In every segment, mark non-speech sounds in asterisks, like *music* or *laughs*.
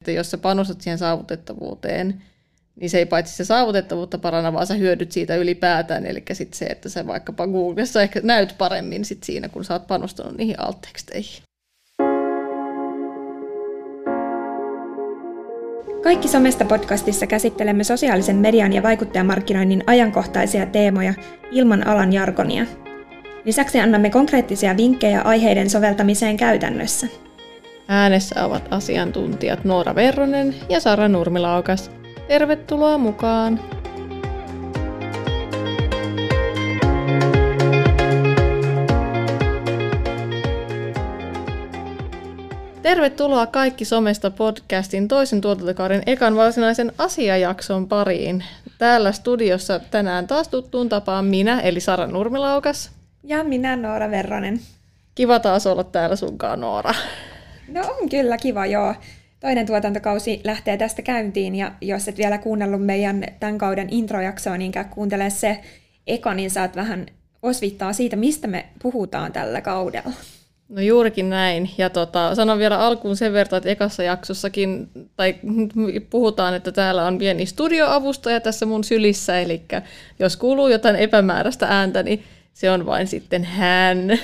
että jos sä panostat siihen saavutettavuuteen, niin se ei paitsi se saavutettavuutta paranna, vaan sä hyödyt siitä ylipäätään. Eli sitten se, että sä vaikkapa Googlessa ehkä näyt paremmin sit siinä, kun sä oot panostanut niihin alt-teksteihin. Kaikki Somesta podcastissa käsittelemme sosiaalisen median ja vaikuttajamarkkinoinnin ajankohtaisia teemoja ilman alan jargonia. Lisäksi annamme konkreettisia vinkkejä aiheiden soveltamiseen käytännössä. Äänessä ovat asiantuntijat Noora Verronen ja Sara Nurmilaukas. Tervetuloa mukaan! Tervetuloa kaikki Somesta podcastin toisen tuotantokauden ekan varsinaisen asiajakson pariin. Täällä studiossa tänään taas tuttuun tapaan minä, eli Sara Nurmilaukas. Ja minä Noora Verronen. Kiva taas olla täällä sunkaan, Noora. No on kyllä kiva, joo. Toinen tuotantokausi lähtee tästä käyntiin, ja jos et vielä kuunnellut meidän tämän kauden introjaksoa, niin käy kuuntele se eka, niin saat vähän osvittaa siitä, mistä me puhutaan tällä kaudella. No juurikin näin. Ja tota, sanon vielä alkuun sen verran, että ekassa jaksossakin, tai puhutaan, että täällä on pieni studioavustaja tässä mun sylissä, eli jos kuuluu jotain epämääräistä ääntä, niin se on vain sitten hän.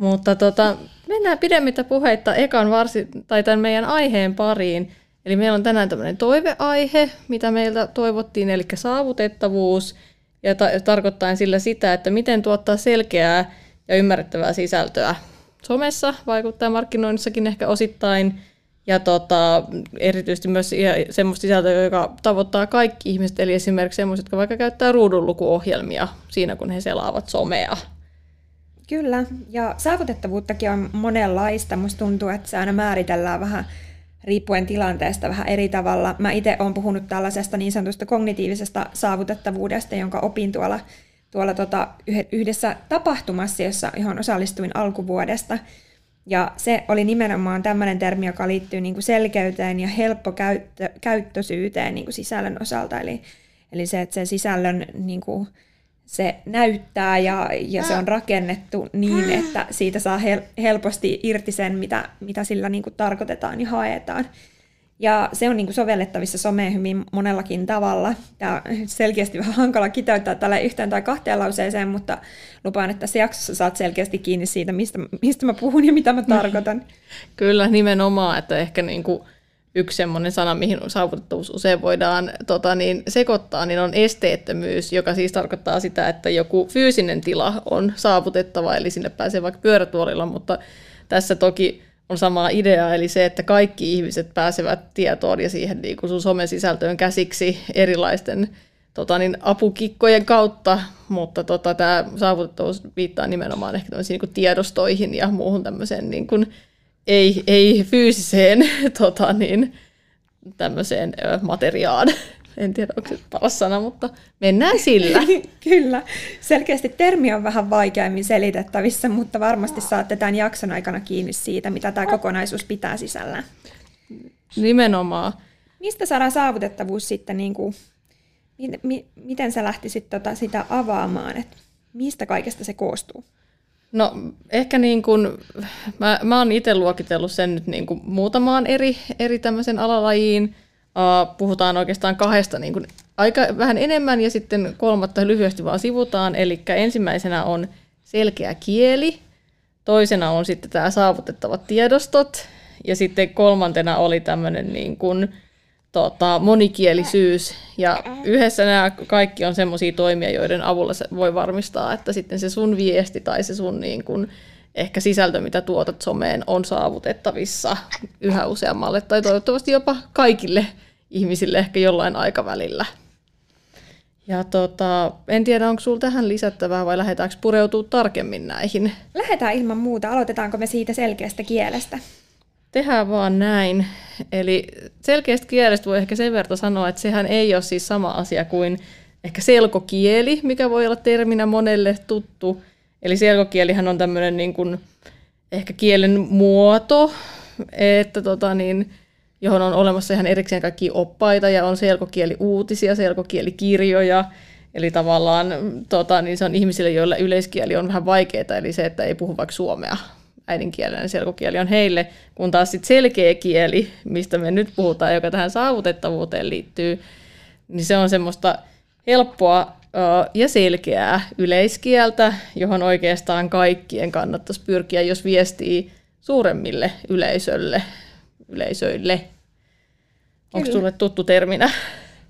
Mutta tota, mennään pidemmittä puheitta ekan varsi, tai tämän meidän aiheen pariin. Eli meillä on tänään tämmöinen toiveaihe, mitä meiltä toivottiin, eli saavutettavuus, ja ta- tarkoittaa sillä sitä, että miten tuottaa selkeää ja ymmärrettävää sisältöä somessa, vaikuttaa markkinoinnissakin ehkä osittain, ja tota, erityisesti myös semmoista sisältöä, joka tavoittaa kaikki ihmiset, eli esimerkiksi semmoiset, jotka vaikka käyttää ruudunlukuohjelmia siinä, kun he selaavat somea. Kyllä, ja saavutettavuuttakin on monenlaista. Musta tuntuu, että se aina määritellään vähän riippuen tilanteesta vähän eri tavalla. Mä itse olen puhunut tällaisesta niin sanotusta kognitiivisesta saavutettavuudesta, jonka opin tuolla, tuolla tota yhdessä tapahtumassa, jossa, johon osallistuin alkuvuodesta. Ja se oli nimenomaan tämmöinen termi, joka liittyy niin kuin selkeyteen ja helppokäyttöisyyteen niin kuin sisällön osalta. Eli, eli se, että sen sisällön niin kuin, se näyttää ja, ja se on rakennettu niin, että siitä saa hel- helposti irti sen, mitä, mitä sillä niin kuin tarkoitetaan ja haetaan. Ja se on niin kuin sovellettavissa someen hyvin monellakin tavalla. Tämä on selkeästi vähän hankala kiteyttää tällä yhteen tai kahteen lauseeseen, mutta lupaan, että tässä jaksossa saat selkeästi kiinni siitä, mistä, mistä mä puhun ja mitä mä *laughs* tarkoitan. Kyllä, nimenomaan, että ehkä niin kuin yksi semmoinen sana, mihin saavutettavuus usein voidaan tota, niin, sekoittaa, niin on esteettömyys, joka siis tarkoittaa sitä, että joku fyysinen tila on saavutettava, eli sinne pääsee vaikka pyörätuolilla, mutta tässä toki on sama idea, eli se, että kaikki ihmiset pääsevät tietoon ja siihen niin kuin sun somesisältöön käsiksi erilaisten tota, niin, apukikkojen kautta, mutta tota, tämä saavutettavuus viittaa nimenomaan ehkä niin kuin tiedostoihin ja muuhun tämmöiseen niin kuin, ei, ei fyysiseen *laughs* tota niin, tämmöiseen materiaan. *laughs* En tiedä, onko se paras sana, mutta mennään sillä. *laughs* Kyllä. Selkeästi termi on vähän vaikeammin selitettävissä, mutta varmasti saatte tämän jakson aikana kiinni siitä, mitä tämä kokonaisuus pitää sisällään. Nimenomaan. Mistä saadaan saavutettavuus sitten, niin kuin, mi, mi, miten sä lähtisit tota sitä avaamaan, että mistä kaikesta se koostuu? No ehkä niin kuin, mä, mä oon itse luokitellut sen nyt niin kuin muutamaan eri, eri tämmöisen alalajiin. Uh, puhutaan oikeastaan kahdesta niin kuin aika vähän enemmän ja sitten kolmatta lyhyesti vaan sivutaan. Eli ensimmäisenä on selkeä kieli, toisena on sitten tämä saavutettavat tiedostot ja sitten kolmantena oli tämmöinen niin kuin, tota, monikielisyys. Ja yhdessä nämä kaikki on semmoisia toimia, joiden avulla se voi varmistaa, että sitten se sun viesti tai se sun niin kun, ehkä sisältö, mitä tuotat someen, on saavutettavissa yhä useammalle tai toivottavasti jopa kaikille ihmisille ehkä jollain aikavälillä. Ja tota, en tiedä, onko sinulla tähän lisättävää vai lähdetäänkö pureutua tarkemmin näihin? Lähdetään ilman muuta. Aloitetaanko me siitä selkeästä kielestä? Tehdään vaan näin. Eli selkeästä kielestä voi ehkä sen verran sanoa, että sehän ei ole siis sama asia kuin ehkä selkokieli, mikä voi olla terminä monelle tuttu. Eli selkokielihän on tämmöinen niin kuin ehkä kielen muoto, että tota niin, johon on olemassa ihan erikseen kaikki oppaita ja on selkokieliuutisia, selkokielikirjoja. Eli tavallaan tota, niin se on ihmisille, joilla yleiskieli on vähän vaikeaa, eli se, että ei puhu vaikka suomea äidinkielinen selkokieli on heille, kun taas sit selkeä kieli, mistä me nyt puhutaan, joka tähän saavutettavuuteen liittyy, niin se on semmoista helppoa ja selkeää yleiskieltä, johon oikeastaan kaikkien kannattaisi pyrkiä, jos viestii suuremmille yleisölle, yleisöille. Onko sulle tuttu terminä?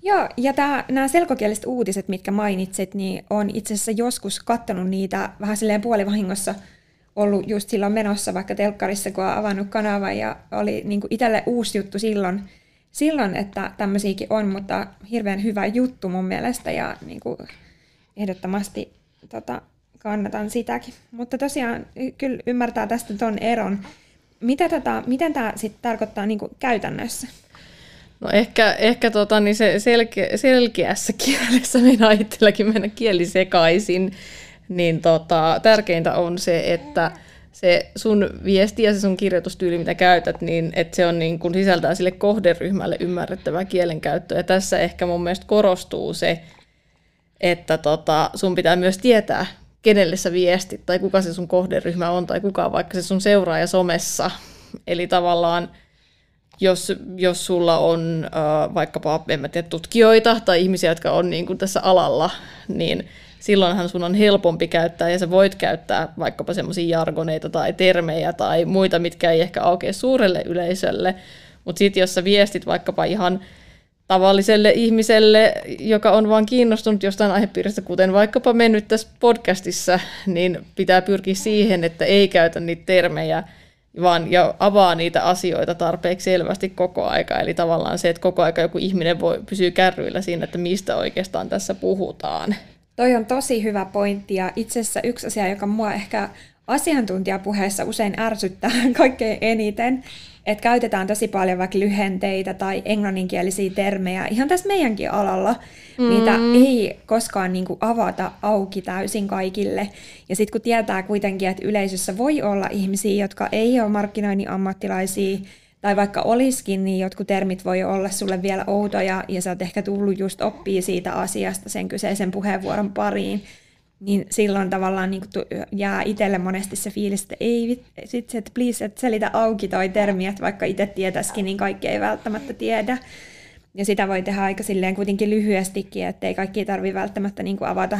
Joo, ja tää, nämä selkokieliset uutiset, mitkä mainitsit, niin on itse asiassa joskus kattonut niitä vähän silleen puolivahingossa ollut just silloin menossa vaikka telkkarissa, kun on avannut kanavan ja oli niin itselle uusi juttu silloin, silloin, että tämmöisiäkin on, mutta hirveän hyvä juttu mun mielestä ja niin kuin ehdottomasti tota, kannatan sitäkin. Mutta tosiaan kyllä ymmärtää tästä tuon eron. Mitä tota, miten tämä sitten tarkoittaa niin kuin käytännössä? No ehkä, ehkä tota, niin se selke, selkeässä kielessä minä itselläkin mennä kieli sekaisin, niin tota, tärkeintä on se, että se sun viesti ja se sun kirjoitustyyli, mitä käytät, niin että se on niin kun sisältää sille kohderyhmälle ymmärrettävää kielenkäyttöä. Ja tässä ehkä mun mielestä korostuu se, että tota, sun pitää myös tietää, kenelle sä viestit, tai kuka se sun kohderyhmä on, tai kuka on vaikka se sun seuraaja somessa. Eli tavallaan jos, jos sulla on äh, vaikkapa, en mä tiedä, tutkijoita tai ihmisiä, jotka on niin kuin tässä alalla, niin silloinhan sun on helpompi käyttää ja sä voit käyttää vaikkapa semmoisia jargoneita tai termejä tai muita, mitkä ei ehkä aukea suurelle yleisölle. Mutta sitten jos sä viestit vaikkapa ihan tavalliselle ihmiselle, joka on vaan kiinnostunut jostain aihepiiristä, kuten vaikkapa mennyt tässä podcastissa, niin pitää pyrkiä siihen, että ei käytä niitä termejä, vaan ja avaa niitä asioita tarpeeksi selvästi koko aika. Eli tavallaan se, että koko aika joku ihminen voi pysyä kärryillä siinä, että mistä oikeastaan tässä puhutaan. Toi on tosi hyvä pointti ja itse asiassa yksi asia, joka mua ehkä asiantuntijapuheessa usein ärsyttää *laughs* kaikkein eniten, että käytetään tosi paljon vaikka lyhenteitä tai englanninkielisiä termejä ihan tässä meidänkin alalla. Mm. Niitä ei koskaan niin kuin avata auki täysin kaikille. Ja sitten kun tietää kuitenkin, että yleisössä voi olla ihmisiä, jotka ei ole markkinoinnin ammattilaisia, tai vaikka olisikin, niin jotkut termit voi olla sulle vielä outoja, ja sä oot ehkä tullut just oppia siitä asiasta sen kyseisen puheenvuoron pariin, niin silloin tavallaan niin kuin jää itselle monesti se fiilis, että ei, sit, että please, että selitä auki toi termi, että vaikka itse tietäisikin, niin kaikki ei välttämättä tiedä. Ja sitä voi tehdä aika silleen kuitenkin lyhyestikin, että ei kaikki tarvitse välttämättä niin kuin avata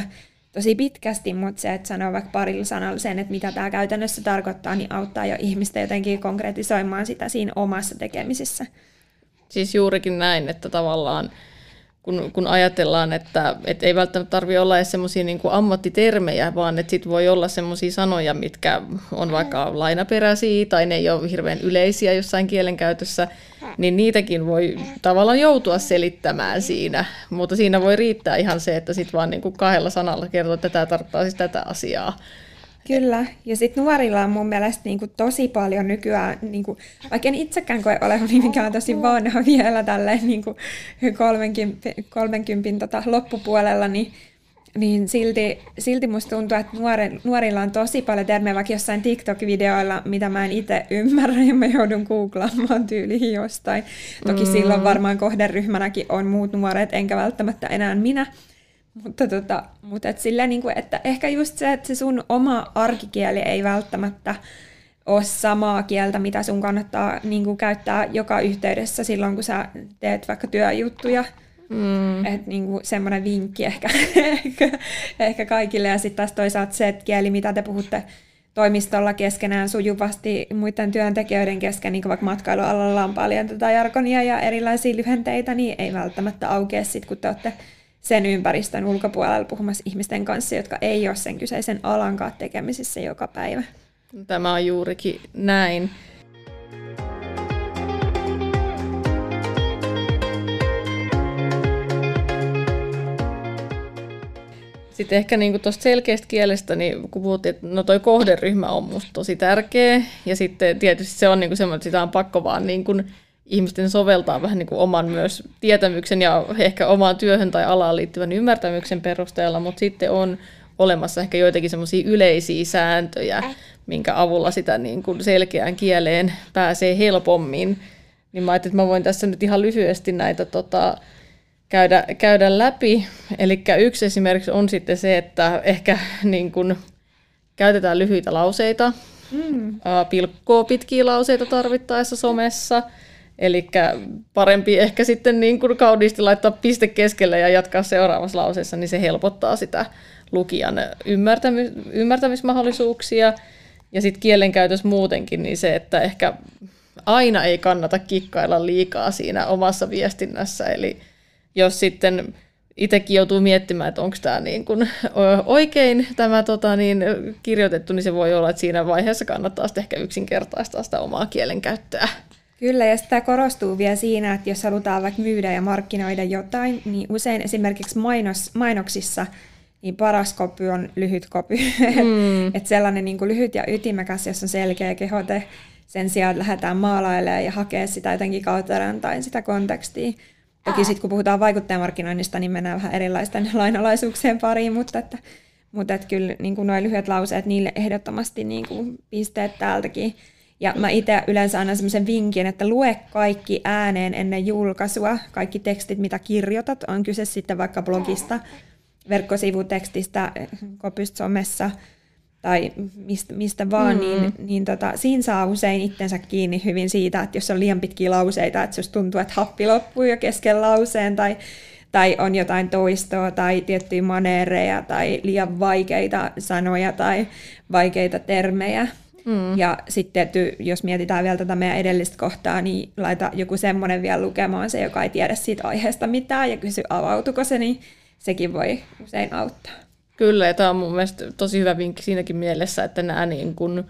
tosi pitkästi, mutta se, että sanoo vaikka parilla sanalla sen, että mitä tämä käytännössä tarkoittaa, niin auttaa jo ihmistä jotenkin konkretisoimaan sitä siinä omassa tekemisessä. Siis juurikin näin, että tavallaan kun, kun ajatellaan, että, että ei välttämättä tarvitse olla edes semmoisia niin ammattitermejä, vaan että sit voi olla semmoisia sanoja, mitkä on vaikka lainaperäisiä tai ne ei ole hirveän yleisiä jossain kielenkäytössä, niin niitäkin voi tavallaan joutua selittämään siinä, mutta siinä voi riittää ihan se, että sitten vaan niin kuin kahdella sanalla kertoo, että tämä tarkoittaa siis tätä asiaa. Kyllä, ja sitten nuorilla on mun mielestä niinku tosi paljon nykyään, niinku, vaikka en itsekään koe olevani mikään tosi vanha vielä tälle niinku 30, 30 tota, loppupuolella, niin, niin silti, silti musta tuntuu, että nuori, nuorilla on tosi paljon termejä, vaikka jossain TikTok-videoilla, mitä mä en itse ymmärrä, *laughs* ja mä joudun googlaamaan tyyliin jostain. Toki mm. silloin varmaan kohderyhmänäkin on muut nuoret, enkä välttämättä enää minä. Mutta, tota, mutta et sillä, niin kuin, että ehkä just se, että se sun oma arkikieli ei välttämättä ole samaa kieltä, mitä sun kannattaa niin kuin, käyttää joka yhteydessä silloin, kun sä teet vaikka työjuttuja. Mm. Että niin kuin, semmoinen vinkki ehkä, *laughs* ehkä, ehkä kaikille. Ja sitten taas toisaalta se että kieli, mitä te puhutte toimistolla keskenään sujuvasti muiden työntekijöiden kesken, niin kuin vaikka matkailualalla on paljon tätä jarkonia ja erilaisia lyhenteitä, niin ei välttämättä aukea sitten, kun te olette sen ympäristön ulkopuolella puhumassa ihmisten kanssa, jotka ei ole sen kyseisen alankaan tekemisissä joka päivä. Tämä on juurikin näin. Sitten ehkä niin tuosta selkeästä kielestä, niin kun puhuttiin, että no toi kohderyhmä on musta tosi tärkeä, ja sitten tietysti se on niin semmoinen, että sitä on pakko vaan niin kuin ihmisten soveltaa vähän niin kuin oman myös tietämyksen ja ehkä omaan työhön tai alaan liittyvän ymmärtämyksen perusteella, mutta sitten on olemassa ehkä joitakin semmoisia yleisiä sääntöjä, minkä avulla sitä niin kuin selkeään kieleen pääsee helpommin. Niin mä ajattelin, että mä voin tässä nyt ihan lyhyesti näitä tota, käydä, käydä läpi. Eli yksi esimerkiksi on sitten se, että ehkä niin kuin käytetään lyhyitä lauseita, mm. pilkkoo pitkiä lauseita tarvittaessa somessa. Eli parempi ehkä sitten niin kuin kauniisti laittaa piste keskelle ja jatkaa seuraavassa lauseessa, niin se helpottaa sitä lukijan ymmärtämis- ymmärtämismahdollisuuksia. Ja sitten kielenkäytös muutenkin, niin se, että ehkä aina ei kannata kikkailla liikaa siinä omassa viestinnässä. Eli jos sitten itsekin joutuu miettimään, että onko tämä niin kuin oikein tämä tota, niin, kirjoitettu, niin se voi olla, että siinä vaiheessa kannattaa sitten ehkä yksinkertaistaa sitä omaa kielenkäyttöä. Kyllä, ja sitä korostuu vielä siinä, että jos halutaan vaikka myydä ja markkinoida jotain, niin usein esimerkiksi mainos, mainoksissa niin paras kopy on lyhyt kopy. *laughs* Mm. että sellainen niin kuin lyhyt ja ytimekäs, jos on selkeä kehote, sen sijaan lähdetään maalailemaan ja hakea sitä jotenkin kautta rantain sitä kontekstia. Toki sitten kun puhutaan vaikuttajamarkkinoinnista, niin mennään vähän erilaisten *laughs* lainalaisuuksien pariin, mutta että, mutta että kyllä niin kuin nuo lyhyet lauseet, niille ehdottomasti niin kuin pisteet täältäkin. Ja mä itse yleensä annan semmoisen vinkin, että lue kaikki ääneen ennen julkaisua, kaikki tekstit, mitä kirjoitat, on kyse sitten vaikka blogista, verkkosivutekstistä, kopystä somessa tai mistä, mistä vaan, mm. niin, niin tota, siinä saa usein itsensä kiinni hyvin siitä, että jos on liian pitkiä lauseita, että jos tuntuu, että happi loppuu jo kesken lauseen tai, tai on jotain toistoa tai tiettyjä maneereja tai liian vaikeita sanoja tai vaikeita termejä, Mm. Ja sitten jos mietitään vielä tätä meidän edellistä kohtaa, niin laita joku semmoinen vielä lukemaan se, joka ei tiedä siitä aiheesta mitään ja kysy avautuko se, niin sekin voi usein auttaa. Kyllä, ja tämä on mun mielestä tosi hyvä vinkki siinäkin mielessä, että nämä niin kun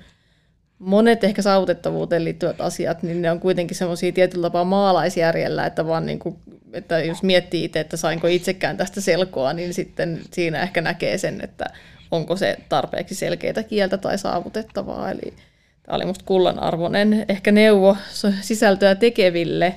monet ehkä saavutettavuuteen liittyvät asiat, niin ne on kuitenkin semmoisia tietyllä tapaa maalaisjärjellä, että vaan niin kuin, että jos miettii itse, että sainko itsekään tästä selkoa, niin sitten siinä ehkä näkee sen, että onko se tarpeeksi selkeitä kieltä tai saavutettavaa. Eli tämä oli musta kullanarvoinen ehkä neuvo sisältöä tekeville.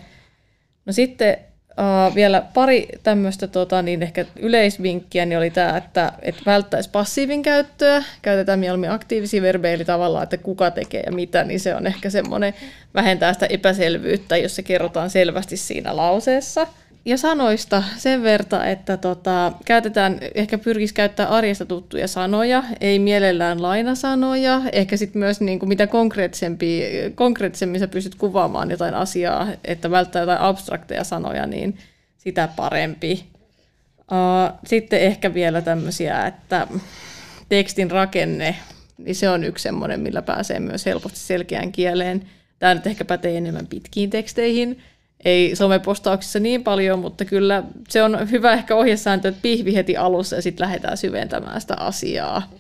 No sitten uh, vielä pari tämmöistä tota, niin ehkä yleisvinkkiä niin oli tämä, että, että välttäisi passiivin käyttöä, käytetään mieluummin aktiivisia verbeja, eli tavallaan, että kuka tekee ja mitä, niin se on ehkä semmoinen, vähentää sitä epäselvyyttä, jos se kerrotaan selvästi siinä lauseessa – ja sanoista sen verta, että tota, käytetään, ehkä pyrkisi käyttää arjesta tuttuja sanoja, ei mielellään lainasanoja, ehkä sitten myös niin kuin mitä konkreettisemmin sä pystyt kuvaamaan jotain asiaa, että välttää jotain abstrakteja sanoja, niin sitä parempi. Sitten ehkä vielä tämmöisiä, että tekstin rakenne, niin se on yksi semmoinen, millä pääsee myös helposti selkeään kieleen. Tämä nyt ehkä pätee enemmän pitkiin teksteihin, ei somepostauksissa niin paljon, mutta kyllä se on hyvä ehkä ohjesääntö, että pihvi heti alussa ja sitten lähdetään syventämään sitä asiaa.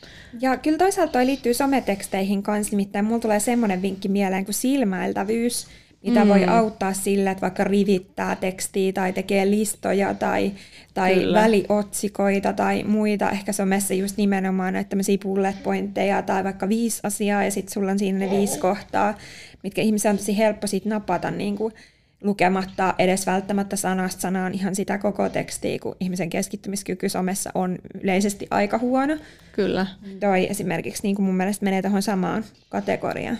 Ja kyllä toisaalta toi liittyy someteksteihin kanssa, nimittäin mulla tulee semmoinen vinkki mieleen kuin silmäiltävyys, mitä mm. voi auttaa sillä, että vaikka rivittää tekstiä tai tekee listoja tai, tai väliotsikoita tai muita. Ehkä somessa just nimenomaan näitä tämmöisiä bullet pointteja tai vaikka viisi asiaa ja sitten sulla on siinä ne viisi kohtaa, mitkä ihmisiä on tosi helppo siitä napata niin kuin lukematta edes välttämättä sanasta sanaan ihan sitä koko tekstiä, kun ihmisen keskittymiskyky somessa on yleisesti aika huono. Kyllä. Toi esimerkiksi niin kuin mun mielestä menee tuohon samaan kategoriaan.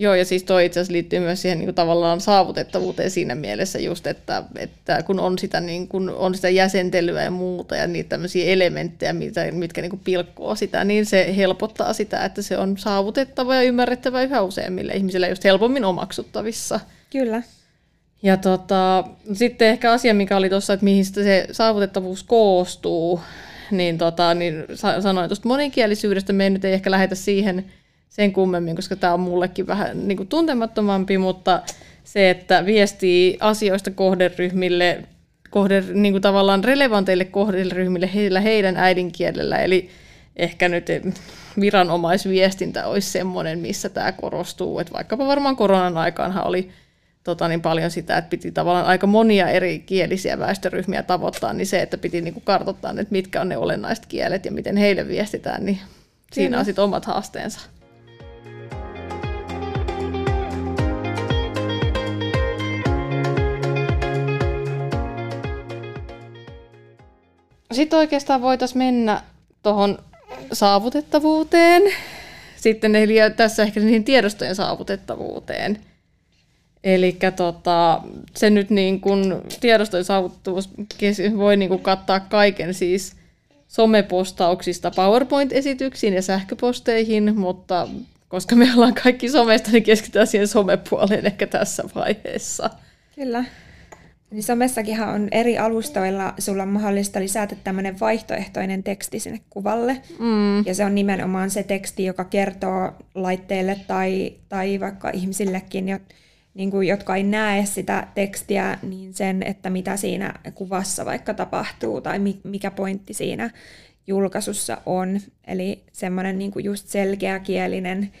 Joo, ja siis toi itse asiassa liittyy myös siihen niin kuin tavallaan saavutettavuuteen siinä mielessä just, että, että kun on sitä, niin kuin, on sitä jäsentelyä ja muuta ja niitä tämmöisiä elementtejä, mitkä, mitkä niin kuin pilkkoo sitä, niin se helpottaa sitä, että se on saavutettava ja ymmärrettävä yhä useimmille ihmisille just helpommin omaksuttavissa. Kyllä. Ja tota, sitten ehkä asia, mikä oli tuossa, että mihin se saavutettavuus koostuu, niin, tota, niin sanoin tuosta monikielisyydestä, me ei nyt ehkä lähetä siihen sen kummemmin, koska tämä on mullekin vähän niin kuin tuntemattomampi, mutta se, että viestii asioista kohderyhmille, kohde, niin kuin tavallaan relevanteille kohderyhmille heillä heidän äidinkielellä, eli ehkä nyt viranomaisviestintä olisi semmoinen, missä tämä korostuu, että vaikkapa varmaan koronan aikaanhan oli tota, niin paljon sitä, että piti tavallaan aika monia eri kielisiä väestöryhmiä tavoittaa, niin se, että piti niin kuin kartoittaa, että mitkä on ne olennaiset kielet ja miten heille viestitään, niin Kyllä. siinä on sitten omat haasteensa. Sitten oikeastaan voitaisiin mennä tuohon saavutettavuuteen, sitten eli tässä ehkä niihin tiedostojen saavutettavuuteen. Eli tota, se nyt niin kun tiedostojen saavuttavuus voi niin kun kattaa kaiken siis somepostauksista PowerPoint-esityksiin ja sähköposteihin, mutta koska me ollaan kaikki somesta, niin keskitytään siihen somepuoleen ehkä tässä vaiheessa. Kyllä. Niin somessakinhan on eri alustoilla, sulla on mahdollista lisätä tämmöinen vaihtoehtoinen teksti sinne kuvalle. Mm. Ja se on nimenomaan se teksti, joka kertoo laitteelle tai, tai vaikka ihmisillekin, jo, niin kuin, jotka ei näe sitä tekstiä, niin sen, että mitä siinä kuvassa vaikka tapahtuu tai mikä pointti siinä julkaisussa on. Eli semmoinen niin kuin just selkeäkielinen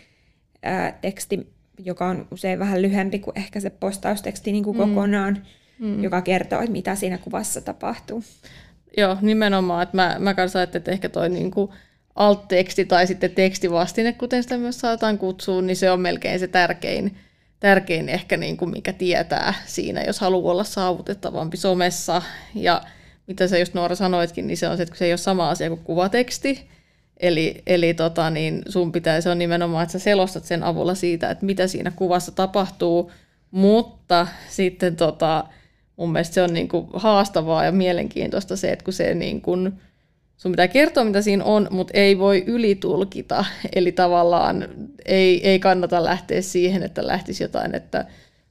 ää, teksti, joka on usein vähän lyhempi kuin ehkä se postausteksti niin kuin mm. kokonaan, mm. joka kertoo, että mitä siinä kuvassa tapahtuu. Joo, nimenomaan. Että mä, mä kanssa ajattelin, että ehkä toi niin kuin alt-teksti tai sitten tekstivastine, kuten sitä myös saataan kutsua, niin se on melkein se tärkein, tärkein ehkä, niin kuin mikä tietää siinä, jos haluaa olla saavutettavampi somessa. Ja mitä sä just Noora sanoitkin, niin se on se, että se ei ole sama asia kuin kuvateksti. Eli, eli tota, niin sun pitää, se on nimenomaan, että sä selostat sen avulla siitä, että mitä siinä kuvassa tapahtuu, mutta sitten tota, mun mielestä se on niin kuin haastavaa ja mielenkiintoista se, että kun se niin kuin, sun pitää kertoa, mitä siinä on, mutta ei voi ylitulkita. Eli tavallaan ei, ei kannata lähteä siihen, että lähtisi jotain, että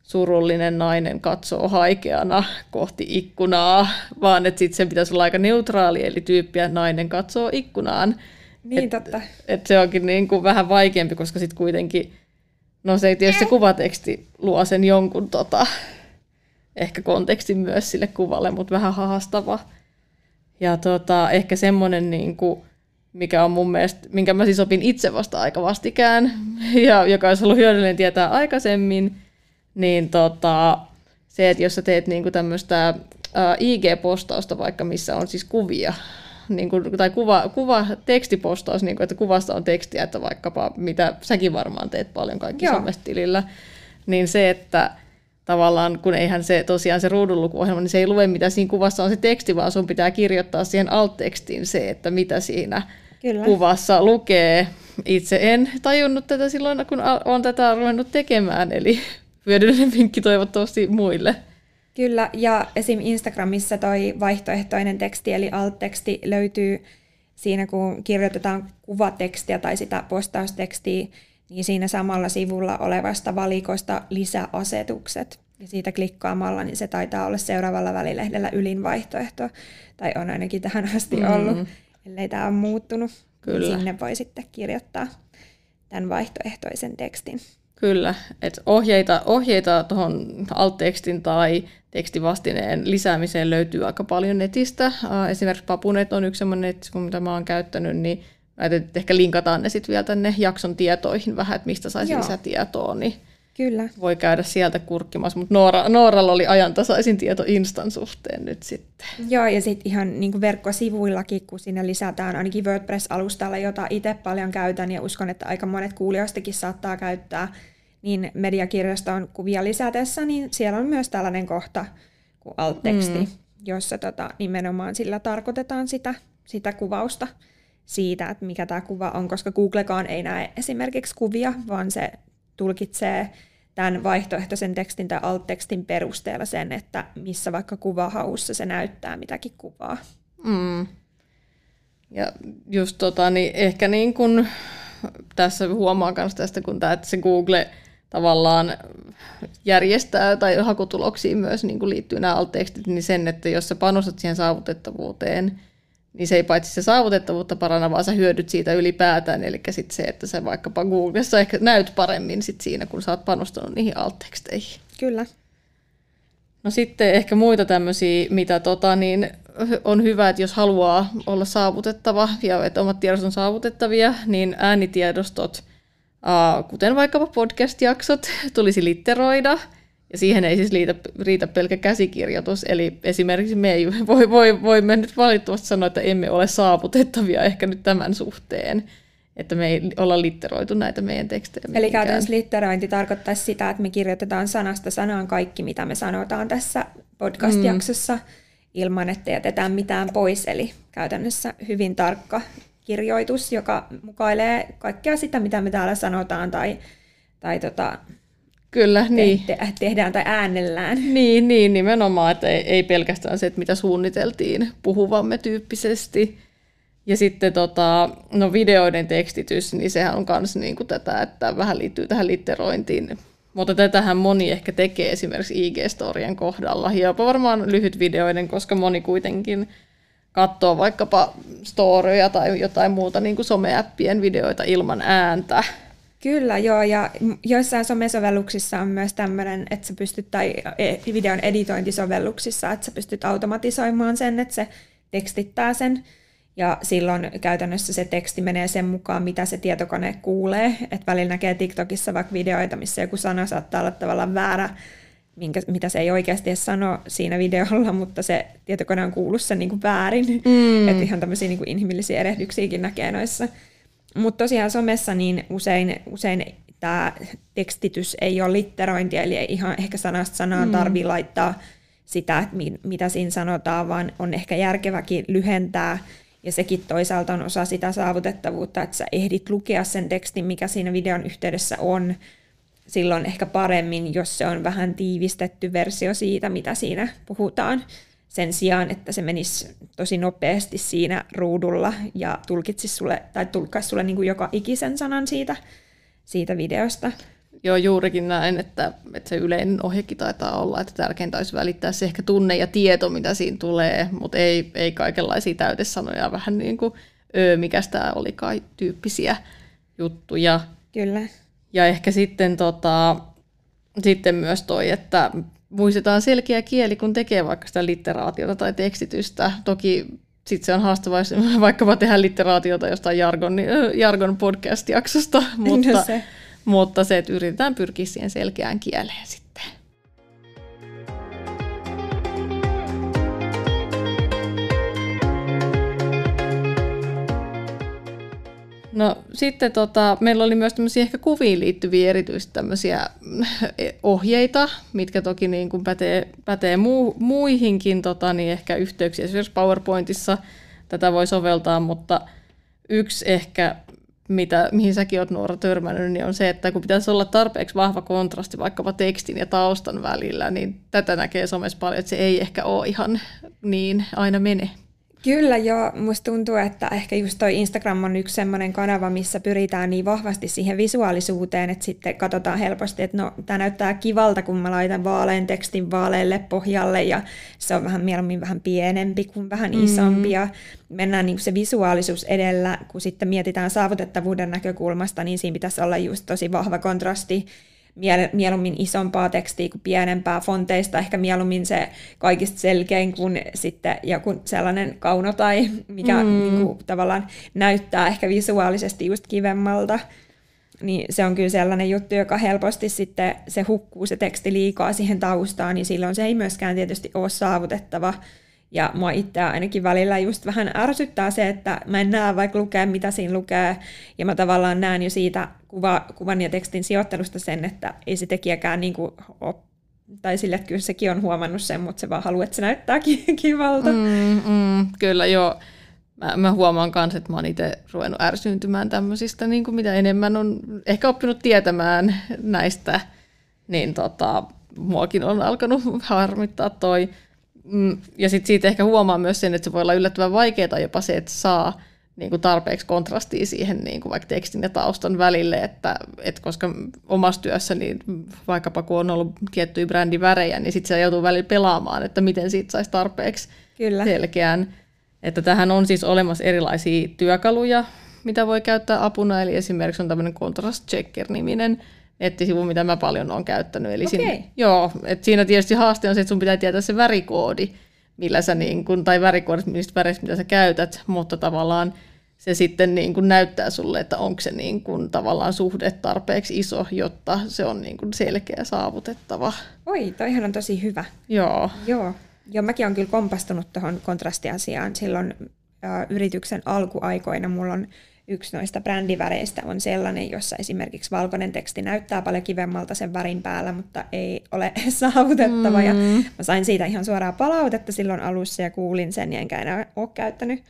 surullinen nainen katsoo haikeana kohti ikkunaa, vaan että sitten sen pitäisi olla aika neutraali, eli tyyppiä nainen katsoo ikkunaan. Niin, et, totta. Et se onkin niin kuin vähän vaikeampi, koska sitten kuitenkin, no se tietysti se kuvateksti luo sen jonkun tota, ehkä kontekstin myös sille kuvalle, mutta vähän haastava. Ja tota, ehkä semmoinen, niin kuin, mikä on mun mielestä, minkä mä siis opin itse vasta aika vastikään, *laughs* ja joka olisi ollut hyödyllinen tietää aikaisemmin, niin tota, se, että jos sä teet niinku tämmöistä IG-postausta vaikka, missä on siis kuvia, niin kuin, tai kuva, kuva, tekstipostaus, niin kuin, että kuvasta on tekstiä, että vaikkapa mitä säkin varmaan teet paljon kaikki somestilillä, niin se, että tavallaan, kun eihän se tosiaan se ruudunlukuohjelma, niin se ei lue, mitä siinä kuvassa on se teksti, vaan sun pitää kirjoittaa siihen alt-tekstiin se, että mitä siinä Kyllä. kuvassa lukee. Itse en tajunnut tätä silloin, kun olen tätä ruvennut tekemään, eli hyödyllinen vinkki toivottavasti muille. Kyllä, ja esim. Instagramissa toi vaihtoehtoinen teksti, eli alt-teksti, löytyy siinä, kun kirjoitetaan kuvatekstiä tai sitä postaustekstiä, niin siinä samalla sivulla olevasta valikosta lisäasetukset. Ja siitä klikkaamalla, niin se taitaa olla seuraavalla välilehdellä ylin vaihtoehto, tai on ainakin tähän asti mm. ollut, ellei tämä ole muuttunut. Kyllä. Niin sinne voi sitten kirjoittaa tämän vaihtoehtoisen tekstin. Kyllä, että ohjeita, ohjeita tuohon alt-tekstin tai tekstivastineen lisäämiseen löytyy aika paljon netistä. Esimerkiksi Papunet on yksi sellainen mitä mä oon käyttänyt, niin että ehkä linkataan ne sitten vielä tänne jakson tietoihin vähän, että mistä saisi Joo. lisätietoa, niin Kyllä. voi käydä sieltä kurkkimassa. Mutta Noora, Nooralla oli ajantasaisin tieto Instan suhteen nyt sitten. Joo, ja sitten ihan niin kuin verkkosivuillakin, kun sinne lisätään ainakin WordPress-alustalla, jota itse paljon käytän ja uskon, että aika monet kuulijoistakin saattaa käyttää, niin mediakirjaston kuvia lisätessä, niin siellä on myös tällainen kohta kuin alt-teksti, mm. jossa tota, nimenomaan sillä tarkoitetaan sitä, sitä kuvausta siitä, että mikä tämä kuva on, koska Googlekaan ei näe esimerkiksi kuvia, vaan se tulkitsee tämän vaihtoehtoisen tekstin tai alt-tekstin perusteella sen, että missä vaikka kuvahaussa se näyttää mitäkin kuvaa. Mm. Ja just tota, niin ehkä niin kun tässä huomaa myös tästä, kun tämä, että se Google tavallaan järjestää tai hakutuloksiin myös niin kuin liittyy nämä alt-tekstit, niin sen, että jos sä panostat siihen saavutettavuuteen, niin se ei paitsi se saavutettavuutta paranna, vaan sä hyödyt siitä ylipäätään. Eli sitten se, että sä vaikkapa Googlessa ehkä näyt paremmin sit siinä, kun sä oot panostanut niihin alt-teksteihin. Kyllä. No sitten ehkä muita tämmöisiä, mitä tota, niin on hyvä, että jos haluaa olla saavutettava ja että omat tiedot on saavutettavia, niin äänitiedostot, kuten vaikkapa podcast-jaksot, tulisi litteroida – ja siihen ei siis liitä, riitä pelkä käsikirjoitus, eli esimerkiksi me ei *laughs* voi, voi, voimme nyt valitettavasti sanoa, että emme ole saavutettavia ehkä nyt tämän suhteen, että me ei olla litteroitu näitä meidän tekstejä. Mihinkään. Eli käytännössä litterointi tarkoittaisi sitä, että me kirjoitetaan sanasta sanaan kaikki, mitä me sanotaan tässä podcast-jaksossa, mm. ilman että jätetään mitään pois, eli käytännössä hyvin tarkka kirjoitus, joka mukailee kaikkea sitä, mitä me täällä sanotaan, tai, tai tota, Kyllä, te- niin. Te- tehdään tai äänellään. Niin, niin, nimenomaan, että ei, ei pelkästään se, että mitä suunniteltiin puhuvamme tyyppisesti. Ja sitten tota, no videoiden tekstitys, niin sehän on myös niinku tätä, että vähän liittyy tähän litterointiin. Mutta tätähän moni ehkä tekee esimerkiksi IG-storien kohdalla, ja jopa varmaan lyhyt videoiden, koska moni kuitenkin katsoo vaikkapa storya tai jotain muuta niin kuin someäppien videoita ilman ääntä. Kyllä, joo, ja joissain somesovelluksissa on myös tämmöinen, että sä pystyt, tai e, videon editointisovelluksissa, että sä pystyt automatisoimaan sen, että se tekstittää sen, ja silloin käytännössä se teksti menee sen mukaan, mitä se tietokone kuulee. Että välillä näkee TikTokissa vaikka videoita, missä joku sana saattaa olla tavallaan väärä, minkä, mitä se ei oikeasti edes sano siinä videolla, mutta se tietokone on kuullut sen niin kuin väärin. Mm. Että ihan tämmöisiä niin kuin inhimillisiä erehdyksiäkin näkee noissa. Mutta tosiaan somessa niin usein, usein tämä tekstitys ei ole litterointia, eli ei ihan ehkä sanasta sanaan mm. laittaa sitä, että mitä siinä sanotaan, vaan on ehkä järkeväkin lyhentää. Ja sekin toisaalta on osa sitä saavutettavuutta, että sä ehdit lukea sen tekstin, mikä siinä videon yhteydessä on, silloin ehkä paremmin, jos se on vähän tiivistetty versio siitä, mitä siinä puhutaan, sen sijaan, että se menisi tosi nopeasti siinä ruudulla ja tulkitsisi sulle, tai tulkkaisi sulle niin kuin joka ikisen sanan siitä, siitä videosta. Joo, juurikin näin, että, että se yleinen ohjekin taitaa olla, että tärkeintä olisi välittää se ehkä tunne ja tieto, mitä siinä tulee, mutta ei, ei kaikenlaisia täytesanoja, vähän niin kuin öö, mikä tämä olikaan tyyppisiä juttuja. Kyllä. Ja ehkä sitten, tota, sitten myös toi, että muistetaan selkeä kieli, kun tekee vaikka sitä litteraatiota tai tekstitystä. Toki sitten se on haastavaa, *laughs* vaikkapa tehdä litteraatiota jostain Jargon, Jargon podcast-jaksosta, *laughs* mutta, no se. mutta se, että yritetään pyrkiä siihen selkeään kieleen sitten. No sitten tota, meillä oli myös tämmöisiä ehkä kuviin liittyviä erityisesti tämmöisiä eh, ohjeita, mitkä toki niin kuin pätee, pätee muu, muihinkin tota, niin ehkä yhteyksiä. Esimerkiksi PowerPointissa tätä voi soveltaa, mutta yksi ehkä, mitä, mihin säkin olet Nuora törmännyt, niin on se, että kun pitäisi olla tarpeeksi vahva kontrasti vaikkapa tekstin ja taustan välillä, niin tätä näkee somessa paljon, että se ei ehkä ole ihan niin aina mene. Kyllä joo, musta tuntuu, että ehkä just toi Instagram on yksi semmoinen kanava, missä pyritään niin vahvasti siihen visuaalisuuteen, että sitten katsotaan helposti, että no tämä näyttää kivalta, kun mä laitan vaalean tekstin vaaleille pohjalle ja se on vähän mieluummin vähän pienempi kuin vähän mm. isompi ja mennään niin se visuaalisuus edellä, kun sitten mietitään saavutettavuuden näkökulmasta, niin siinä pitäisi olla just tosi vahva kontrasti mieluummin isompaa tekstiä kuin pienempää fonteista, ehkä mieluummin se kaikista selkein kuin sitten joku sellainen kauno tai mikä mm. niin kuin, tavallaan näyttää ehkä visuaalisesti just kivemmalta. Niin se on kyllä sellainen juttu, joka helposti sitten se hukkuu se teksti liikaa siihen taustaan, niin silloin se ei myöskään tietysti ole saavutettava ja mua itseä ainakin välillä just vähän ärsyttää se, että mä en näe vaikka lukea, mitä siinä lukee, ja mä tavallaan näen jo siitä kuva, kuvan ja tekstin sijoittelusta sen, että ei se tekijäkään niin kuin ole tai sille, että kyllä sekin on huomannut sen, mutta se vaan haluaa, että se näyttää *laughs* kivalta. Mm, mm, kyllä joo. Mä, mä huomaan myös, että mä oon itse ruvennut ärsyyntymään tämmöisistä, niin kuin mitä enemmän on ehkä oppinut tietämään näistä, niin tota, muakin on alkanut harmittaa toi. Mm, ja sitten siitä ehkä huomaa myös sen, että se voi olla yllättävän vaikeaa jopa se, että saa niin kuin tarpeeksi kontrastia siihen niin kuin vaikka tekstin ja taustan välille, että, että koska omassa työssä, niin vaikkapa kun on ollut tiettyjä brändivärejä, niin sitten se joutuu välillä pelaamaan, että miten siitä saisi tarpeeksi Kyllä. selkeän. Että tähän on siis olemassa erilaisia työkaluja, mitä voi käyttää apuna, eli esimerkiksi on tämmöinen Contrast Checker-niminen nettisivu, mitä mä paljon olen käyttänyt. Eli okay. siinä, joo, et siinä tietysti haaste on se, että sun pitää tietää se värikoodi, millä sä niin kun, tai värikoodit niistä väreistä, mitä sä käytät, mutta tavallaan se sitten niin kun näyttää sulle, että onko se niin kun, tavallaan suhde tarpeeksi iso, jotta se on niin kun selkeä saavutettava. Oi, toihan on tosi hyvä. Joo. Joo. Joo, mäkin olen kyllä kompastunut tuohon kontrastiasiaan. Silloin ä, yrityksen alkuaikoina mulla on yksi noista brändiväreistä on sellainen, jossa esimerkiksi valkoinen teksti näyttää paljon kivemmalta sen värin päällä, mutta ei ole *laughs* saavutettava. Mm. Ja mä sain siitä ihan suoraa palautetta silloin alussa ja kuulin sen, enkä enää ole käyttänyt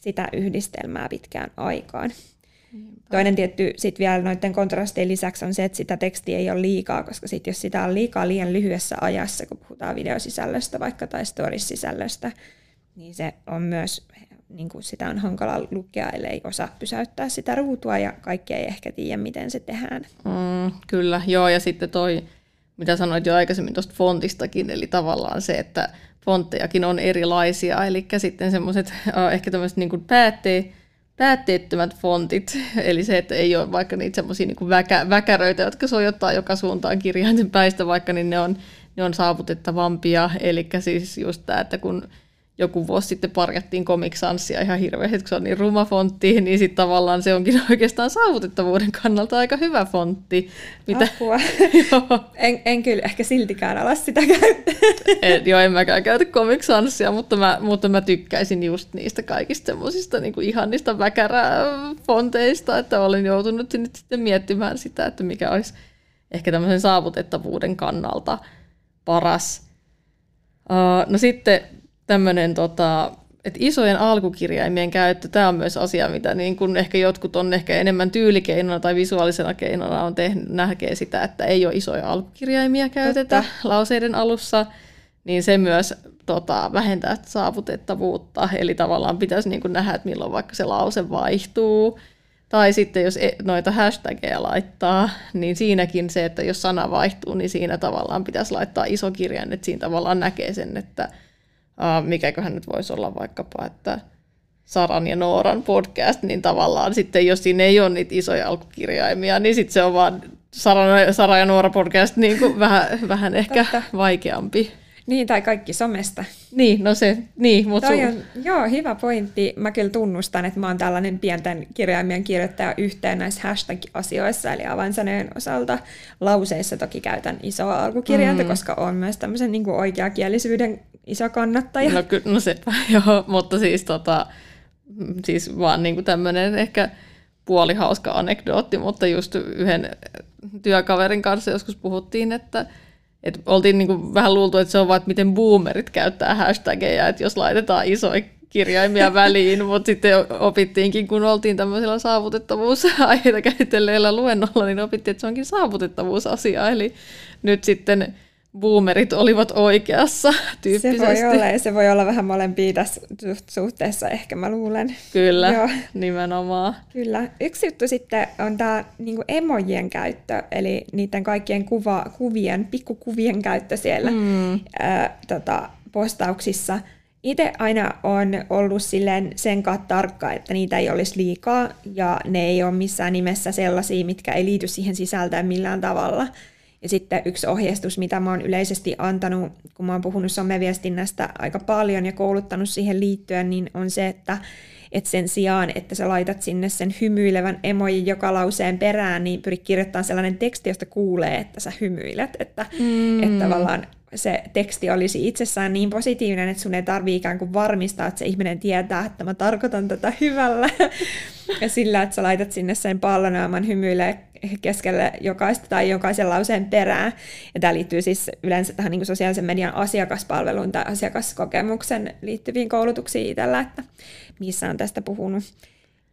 sitä yhdistelmää pitkään aikaan. Toinen tietty sitten vielä noiden kontrastien lisäksi on se, että sitä tekstiä ei ole liikaa, koska sit jos sitä on liikaa liian lyhyessä ajassa, kun puhutaan videosisällöstä vaikka tai stories-sisällöstä, niin se on myös niin kuin sitä on hankala lukea, ellei osaa pysäyttää sitä ruutua ja kaikki ei ehkä tiedä, miten se tehdään. Mm, kyllä, joo, ja sitten toi, mitä sanoit jo aikaisemmin tuosta fontistakin, eli tavallaan se, että fonttejakin on erilaisia, eli sitten semmoiset ehkä tämmöiset niin päätteet, päätteettömät fontit, *laughs* eli se, että ei ole vaikka niitä semmoisia niin väkä, väkäröitä, jotka sojottaa joka suuntaan kirjainten päistä, vaikka niin ne on, ne on saavutettavampia, eli siis just tämä, että kun joku vuosi sitten parjattiin Comic Sansia ihan hirveästi, kun se on niin ruma fontti, *laughs* niin sitten tavallaan se onkin *laughs* oikeastaan saavutettavuuden kannalta aika hyvä fontti. Mitä... Apua. *laughs* en, en kyllä ehkä siltikään ala sitä käyttää. en, joo, en mäkään käytä Comic Sansia, mutta mä, mutta mä tykkäisin just niistä kaikista semmoisista niin ihannista väkäräfonteista, että olen joutunut nyt sitten miettimään sitä, että mikä olisi ehkä tämmöisen saavutettavuuden kannalta paras. Uh, no sitten tämmöinen tota, että isojen alkukirjaimien käyttö, tämä on myös asia, mitä niin kun ehkä jotkut on ehkä enemmän tyylikeinona tai visuaalisena keinona on tehnyt, näkee sitä, että ei ole isoja alkukirjaimia käytetä Totta. lauseiden alussa, niin se myös tota, vähentää saavutettavuutta, eli tavallaan pitäisi niin nähdä, että milloin vaikka se lause vaihtuu, tai sitten jos e, noita hashtageja laittaa, niin siinäkin se, että jos sana vaihtuu, niin siinä tavallaan pitäisi laittaa iso kirjain, että siinä tavallaan näkee sen, että uh, mikäköhän nyt voisi olla vaikkapa, että Saran ja Nooran podcast, niin tavallaan sitten jos siinä ei ole niitä isoja alkukirjaimia, niin sitten se on vaan Sara, Sara ja Noora podcast niin kuin *laughs* vähän, vähän ehkä Totta. vaikeampi. Niin, tai kaikki somesta. Niin, no se, niin, mutta sun... on, Joo, hyvä pointti. Mä kyllä tunnustan, että mä oon tällainen pienten kirjaimien kirjoittaja yhteen näissä hashtag-asioissa, eli avainsanojen osalta. Lauseissa toki käytän isoa alkukirjainta, mm. koska on myös tämmöisen niin kuin oikeakielisyyden iso kannattaja. No, ky- no sepä, *laughs* joo, mutta siis, tota, siis vaan niin kuin tämmöinen ehkä puolihauska anekdootti, mutta just yhden työkaverin kanssa joskus puhuttiin, että et oltiin niinku vähän luultu, että se on vaan, että miten boomerit käyttää hashtageja, että jos laitetaan isoja kirjaimia *laughs* väliin, mutta sitten opittiinkin, kun oltiin tämmöisellä saavutettavuusaiheita *laughs* käsitelleellä luennolla, niin opittiin, että se onkin saavutettavuusasia, eli nyt sitten boomerit olivat oikeassa tyyppisesti. *laughs* Se voi olla, ja se voi olla vähän molempia tässä suhteessa, ehkä mä luulen. Kyllä, Joo. nimenomaan. Kyllä. Yksi juttu sitten on tämä niinku emojien käyttö, eli niiden kaikkien kuva, kuvien, pikkukuvien käyttö siellä mm. ää, tota, postauksissa. Itse aina on ollut silleen sen tarkka, että niitä ei olisi liikaa, ja ne ei ole missään nimessä sellaisia, mitkä ei liity siihen sisältöön millään tavalla – ja sitten yksi ohjeistus, mitä mä oon yleisesti antanut, kun mä oon puhunut someviestinnästä aika paljon ja kouluttanut siihen liittyen, niin on se, että että sen sijaan, että sä laitat sinne sen hymyilevän emoji joka lauseen perään, niin pyri kirjoittamaan sellainen teksti, josta kuulee, että sä hymyilet. Että, mm. että tavallaan se teksti olisi itsessään niin positiivinen, että sun ei tarvii ikään kuin varmistaa, että se ihminen tietää, että mä tarkoitan tätä hyvällä. *laughs* ja sillä, että sä laitat sinne sen pallonaaman hymyilee keskelle jokaista tai jokaisen lauseen perään. Ja tämä liittyy siis yleensä tähän niin sosiaalisen median asiakaspalveluun tai asiakaskokemuksen liittyviin koulutuksiin itsellä, että missä on tästä puhunut.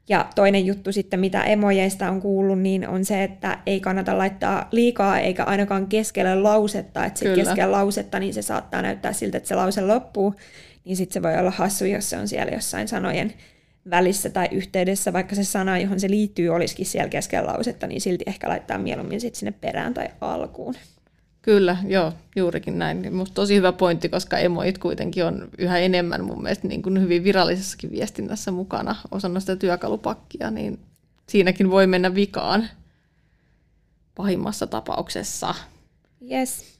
Ja toinen juttu sitten, mitä emojeista on kuullut, niin on se, että ei kannata laittaa liikaa eikä ainakaan keskelle lausetta. Että sitten keskelle lausetta, niin se saattaa näyttää siltä, että se lause loppuu. Niin sitten se voi olla hassu, jos se on siellä jossain sanojen välissä tai yhteydessä, vaikka se sana, johon se liittyy, olisikin siellä keskellä lausetta, niin silti ehkä laittaa mieluummin sitten sinne perään tai alkuun. Kyllä, joo, juurikin näin. Minusta tosi hyvä pointti, koska emoit kuitenkin on yhä enemmän mun mielestä niin kuin hyvin virallisessakin viestinnässä mukana osana sitä työkalupakkia, niin siinäkin voi mennä vikaan pahimmassa tapauksessa. Yes.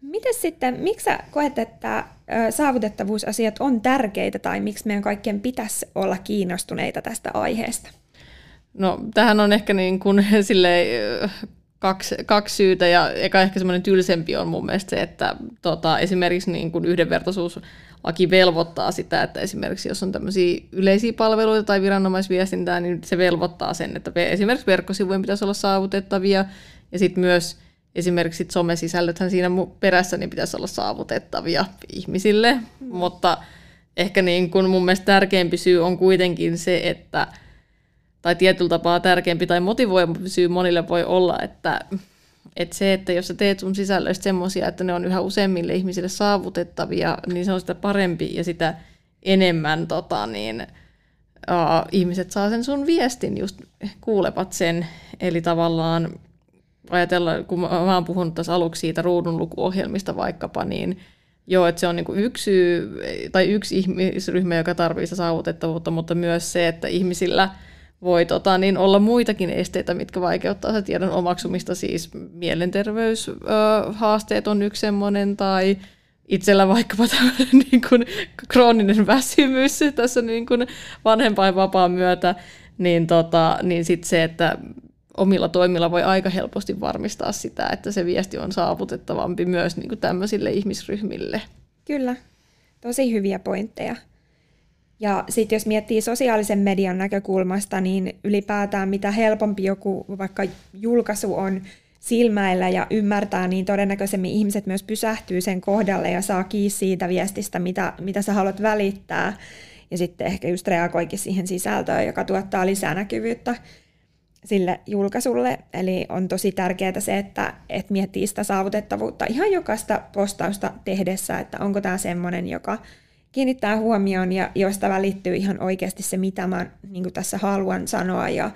Miten sitten, miksi sä koet, että saavutettavuusasiat on tärkeitä tai miksi meidän kaikkien pitäisi olla kiinnostuneita tästä aiheesta? No, tähän on ehkä niin kuin, *laughs* silleen, kaksi, kaksi syytä, ja eka ehkä semmoinen tylsempi on mun mielestä se, että tota, esimerkiksi niin kuin yhdenvertaisuuslaki velvoittaa sitä, että esimerkiksi jos on tämmöisiä yleisiä palveluita tai viranomaisviestintää, niin se velvoittaa sen, että esimerkiksi verkkosivujen pitäisi olla saavutettavia, ja sitten myös esimerkiksi somesisällöthän siinä perässä niin pitäisi olla saavutettavia ihmisille, mutta ehkä niin kuin mun mielestä tärkeämpi syy on kuitenkin se, että tai tietyllä tapaa tärkeämpi tai motivoivampi syy monille voi olla, että, että se, että jos sä teet sun sisällöistä semmoisia, että ne on yhä useammille ihmisille saavutettavia, niin se on sitä parempi ja sitä enemmän tota, niin, uh, ihmiset saa sen sun viestin, just kuulevat sen. Eli tavallaan ajatella, kun mä oon puhunut tässä aluksi siitä ruudunlukuohjelmista vaikkapa, niin joo, että se on niin yksi syy, tai yksi ihmisryhmä, joka tarvitsee saavutettavuutta, mutta myös se, että ihmisillä voi tota, niin olla muitakin esteitä, mitkä vaikeuttaa se tiedon omaksumista, siis mielenterveyshaasteet on yksi semmoinen, tai itsellä vaikkapa tämmöinen *laughs* niin kuin krooninen väsymys tässä niin kuin vanhempainvapaan myötä, niin, tota, niin sitten se, että omilla toimilla voi aika helposti varmistaa sitä, että se viesti on saavutettavampi myös niin kuin tämmöisille ihmisryhmille. Kyllä, tosi hyviä pointteja. Ja sitten jos miettii sosiaalisen median näkökulmasta, niin ylipäätään mitä helpompi joku vaikka julkaisu on silmäillä ja ymmärtää, niin todennäköisemmin ihmiset myös pysähtyy sen kohdalle ja saa kiinni siitä viestistä, mitä, mitä sä haluat välittää. Ja sitten ehkä just reagoikin siihen sisältöön, joka tuottaa lisää näkyvyyttä sille julkaisulle. Eli on tosi tärkeää se, että, että miettii sitä saavutettavuutta ihan jokaista postausta tehdessä, että onko tämä semmoinen, joka kiinnittää huomioon ja josta välittyy ihan oikeasti se, mitä mä niin tässä haluan sanoa ja,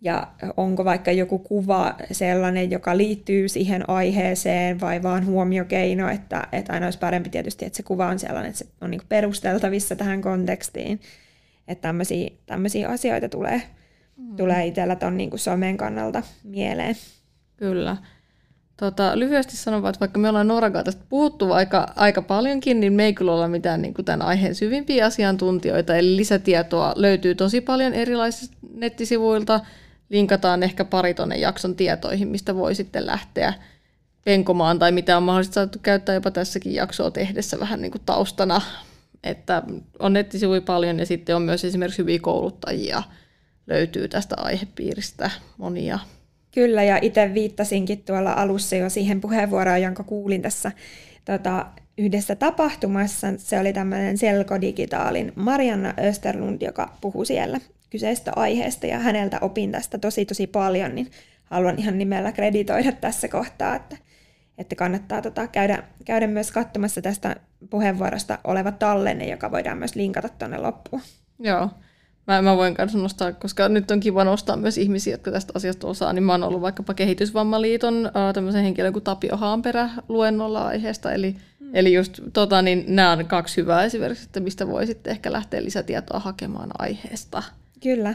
ja onko vaikka joku kuva sellainen, joka liittyy siihen aiheeseen vai vaan huomiokeino, että, että aina olisi parempi tietysti, että se kuva on sellainen, että se on niin perusteltavissa tähän kontekstiin. Että tämmöisiä, tämmöisiä asioita tulee, mm. tulee itsellä tuon niin somen kannalta mieleen. Kyllä. Tota, lyhyesti sanon että vaikka me ollaan Noran tästä puhuttu aika, aika paljonkin, niin me ei kyllä olla mitään niin kuin tämän aiheen syvimpiä asiantuntijoita. Eli lisätietoa löytyy tosi paljon erilaisista nettisivuilta. Linkataan ehkä pari tuonne jakson tietoihin, mistä voi sitten lähteä penkomaan tai mitä on mahdollista saatu käyttää jopa tässäkin jaksoa tehdessä vähän niin kuin taustana. Että on nettisivuja paljon ja sitten on myös esimerkiksi hyviä kouluttajia löytyy tästä aihepiiristä monia. Kyllä, ja itse viittasinkin tuolla alussa jo siihen puheenvuoroon, jonka kuulin tässä tota, yhdessä tapahtumassa. Se oli tämmöinen Selko-digitaalin Marianna Österlund, joka puhui siellä kyseistä aiheesta, ja häneltä opin tästä tosi tosi paljon, niin haluan ihan nimellä kreditoida tässä kohtaa, että, että kannattaa tota, käydä, käydä myös katsomassa tästä puheenvuorosta oleva tallenne, joka voidaan myös linkata tuonne loppuun. Joo, Mä, mä voin kanssa nostaa, koska nyt on kiva nostaa myös ihmisiä, jotka tästä asiasta osaa, niin mä oon ollut vaikkapa Kehitysvammaliiton äh, tämmöisen henkilön kuin Tapio Haanperä luennolla aiheesta, eli, mm. eli just tota, niin nämä on kaksi hyvää esimerkiksi, että mistä voi sitten ehkä lähteä lisätietoa hakemaan aiheesta. Kyllä.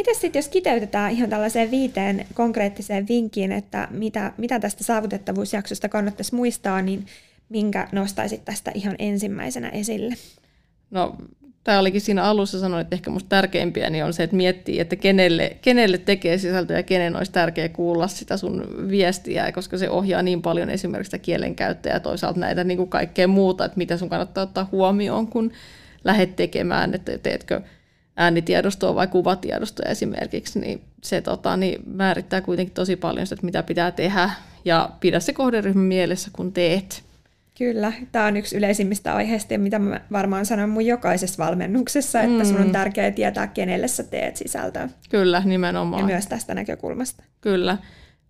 Miten sitten, jos kiteytetään ihan tällaiseen viiteen konkreettiseen vinkkiin, että mitä, mitä tästä saavutettavuusjaksosta kannattaisi muistaa, niin minkä nostaisit tästä ihan ensimmäisenä esille? No, tämä olikin siinä alussa sanoin, että ehkä musta tärkeimpiä niin on se, että miettii, että kenelle, kenelle tekee sisältöä ja kenen olisi tärkeää kuulla sitä sun viestiä, koska se ohjaa niin paljon esimerkiksi sitä kielenkäyttöä ja toisaalta näitä niin kuin kaikkea muuta, että mitä sun kannattaa ottaa huomioon, kun lähdet tekemään, että teetkö äänitiedostoa vai kuvatiedostoa esimerkiksi, niin se tota, niin määrittää kuitenkin tosi paljon sitä, että mitä pitää tehdä ja pidä se kohderyhmä mielessä, kun teet. Kyllä, tämä on yksi yleisimmistä aiheista, mitä mä varmaan sanon mun jokaisessa valmennuksessa, että mm. sun on mm. tärkeää tietää, kenelle sä teet sisältöä. Kyllä, nimenomaan. Ja myös tästä näkökulmasta. Kyllä.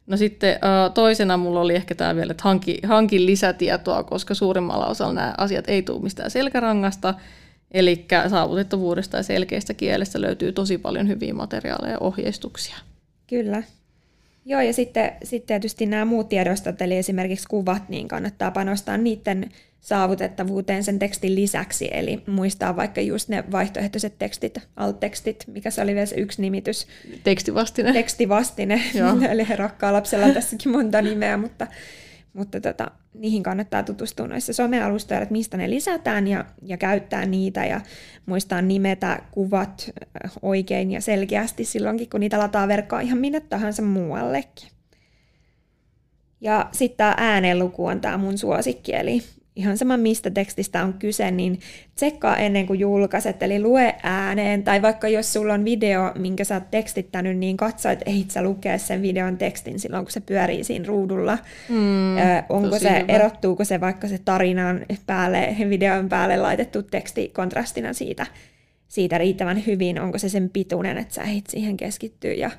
No sitten toisena mulla oli ehkä tämä vielä, että hanki, hankin lisätietoa, koska suurimmalla osalla nämä asiat ei tule mistään selkärangasta, Eli saavutettavuudesta ja selkeästä kielestä löytyy tosi paljon hyviä materiaaleja ja ohjeistuksia. Kyllä. Joo, ja sitten, sitten tietysti nämä muut tiedostot, eli esimerkiksi kuvat, niin kannattaa panostaa niiden saavutettavuuteen sen tekstin lisäksi, eli muistaa vaikka just ne vaihtoehtoiset tekstit, alt-tekstit, mikä se oli vielä se yksi nimitys. Tekstivastine. Tekstivastine, *laughs* eli rakkaa lapsella on tässäkin monta nimeä, mutta mutta tota, niihin kannattaa tutustua noissa somealustoilla, että mistä ne lisätään ja, ja käyttää niitä ja muistaa nimetä kuvat äh, oikein ja selkeästi silloinkin, kun niitä lataa verkkoa ihan minne tahansa muuallekin. Ja sitten tämä äänenluku on tämä mun suosikki, eli ihan sama mistä tekstistä on kyse, niin tsekkaa ennen kuin julkaiset, eli lue ääneen, tai vaikka jos sulla on video, minkä sä oot tekstittänyt, niin katso, että ehdit sä lukea sen videon tekstin silloin, kun se pyörii siinä ruudulla. Mm, Ö, onko se, hyvä. erottuuko se vaikka se tarinan päälle, videon päälle laitettu teksti kontrastina siitä, siitä riittävän hyvin, onko se sen pituinen, että sä ehdit siihen keskittyä, ja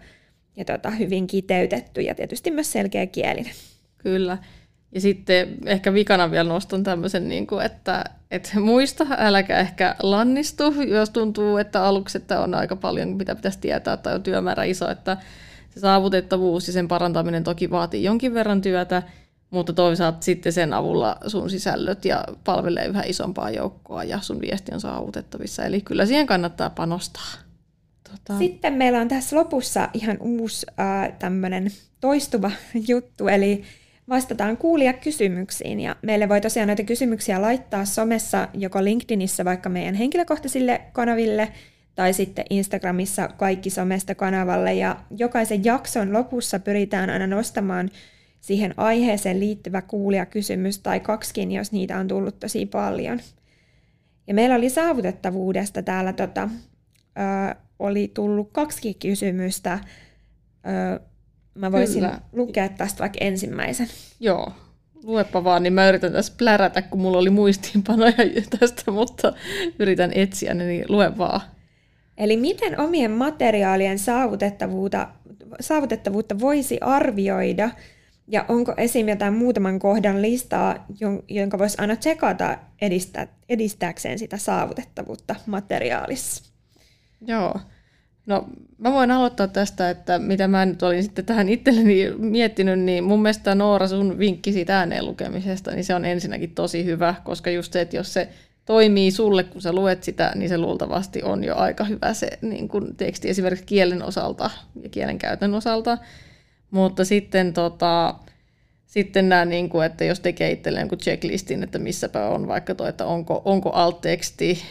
ja tota, hyvin kiteytetty ja tietysti myös selkeä kielinen. Kyllä. Ja sitten ehkä vikana vielä nostan tämmöisen, niin kuin, että, että muista, äläkä ehkä lannistu, jos tuntuu, että aluksi että on aika paljon, mitä pitäisi tietää, tai on työmäärä iso, että se saavutettavuus ja sen parantaminen toki vaatii jonkin verran työtä, mutta toisaalta sitten sen avulla sun sisällöt ja palvelee yhä isompaa joukkoa ja sun viesti on saavutettavissa. Eli kyllä siihen kannattaa panostaa. Tota... Sitten meillä on tässä lopussa ihan uusi äh, tämmöinen toistuva *laughs* juttu, eli vastataan kuulia kysymyksiin. Ja meille voi tosiaan näitä kysymyksiä laittaa somessa, joko LinkedInissä vaikka meidän henkilökohtaisille kanaville, tai sitten Instagramissa kaikki somesta kanavalle. Ja jokaisen jakson lopussa pyritään aina nostamaan siihen aiheeseen liittyvä kuulijakysymys tai kaksikin, jos niitä on tullut tosi paljon. Ja meillä oli saavutettavuudesta täällä, tota, ö, oli tullut kaksi kysymystä. Ö, mä voisin Kyllä. lukea tästä vaikka ensimmäisen. Joo, luepa vaan, niin mä yritän tässä plärätä, kun mulla oli muistiinpanoja tästä, mutta yritän etsiä ne, niin lue vaan. Eli miten omien materiaalien saavutettavuutta, saavutettavuutta voisi arvioida – ja onko esim. jotain muutaman kohdan listaa, jonka voisi aina tsekata edistää, edistääkseen sitä saavutettavuutta materiaalissa? Joo. No mä voin aloittaa tästä, että mitä mä nyt olin sitten tähän itselleni miettinyt, niin mun mielestä Noora sun vinkki siitä ääneen lukemisesta, niin se on ensinnäkin tosi hyvä, koska just se, että jos se toimii sulle, kun sä luet sitä, niin se luultavasti on jo aika hyvä se niin kun teksti esimerkiksi kielen osalta ja kielen käytön osalta. Mutta sitten tota, sitten nämä, niin kuin, että jos tekee itselleen jonkun checklistin, että missäpä on vaikka tuo, että onko, onko alt-teksti,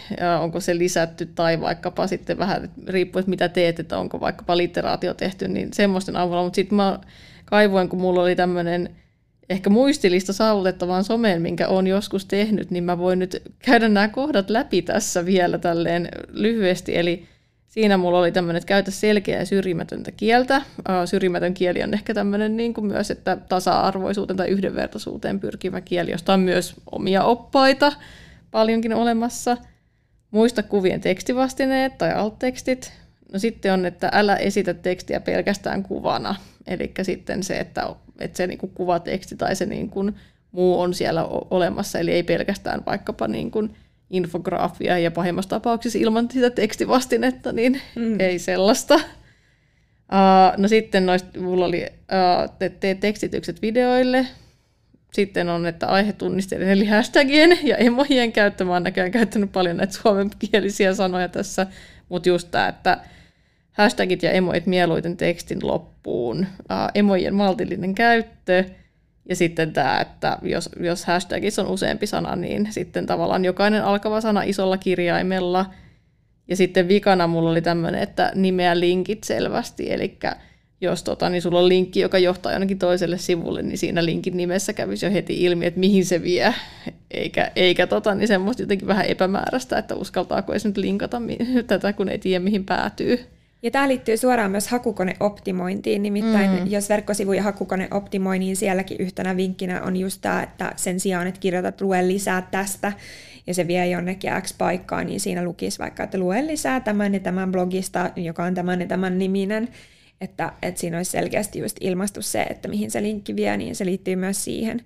onko se lisätty tai vaikkapa sitten vähän riippuu, että mitä teet, että onko vaikkapa literaatio tehty, niin semmoisten avulla. Mutta sitten mä kaivoin, kun mulla oli tämmöinen ehkä muistilista saavutettavaan someen, minkä olen joskus tehnyt, niin mä voin nyt käydä nämä kohdat läpi tässä vielä tälleen lyhyesti. Eli siinä mulla oli tämmöinen, että käytä selkeää ja syrjimätöntä kieltä. Syrjimätön kieli on ehkä tämmöinen niin kuin myös, että tasa-arvoisuuteen tai yhdenvertaisuuteen pyrkivä kieli, josta on myös omia oppaita paljonkin olemassa. Muista kuvien tekstivastineet tai alttekstit. No sitten on, että älä esitä tekstiä pelkästään kuvana. Eli sitten se, että, että se niin kuin kuvateksti tai se niin kuin muu on siellä olemassa, eli ei pelkästään vaikkapa niin kuin infograafia ja pahimmassa tapauksessa ilman sitä tekstivastinetta, niin mm. ei sellaista. Uh, no sitten noista, mulla oli, uh, te, tee tekstitykset videoille, sitten on, että aihetunnisteiden eli hashtagien ja emojien käyttö. Mä oon näköjään käyttänyt paljon näitä suomenkielisiä sanoja tässä, mutta just tämä, että hashtagit ja emoit mieluiten tekstin loppuun. Uh, emojen maltillinen käyttö, ja sitten tämä, että jos, jos hashtagissa on useampi sana, niin sitten tavallaan jokainen alkava sana isolla kirjaimella. Ja sitten vikana mulla oli tämmöinen, että nimeä linkit selvästi, eli jos tota, niin sulla on linkki, joka johtaa jonnekin toiselle sivulle, niin siinä linkin nimessä kävisi jo heti ilmi, että mihin se vie, eikä, eikä tota, niin semmoista jotenkin vähän epämääräistä, että uskaltaako edes nyt linkata *laughs* tätä, kun ei tiedä, mihin päätyy. Ja tämä liittyy suoraan myös hakukoneoptimointiin, nimittäin mm. jos verkkosivuja hakukone optimoi, niin sielläkin yhtenä vinkkinä on just tämä, että sen sijaan, että kirjoitat lue lisää tästä, ja se vie jonnekin X paikkaan, niin siinä lukisi vaikka, että lue lisää tämän ja tämän blogista, joka on tämän ja tämän niminen, että, että siinä olisi selkeästi just ilmastu se, että mihin se linkki vie, niin se liittyy myös siihen.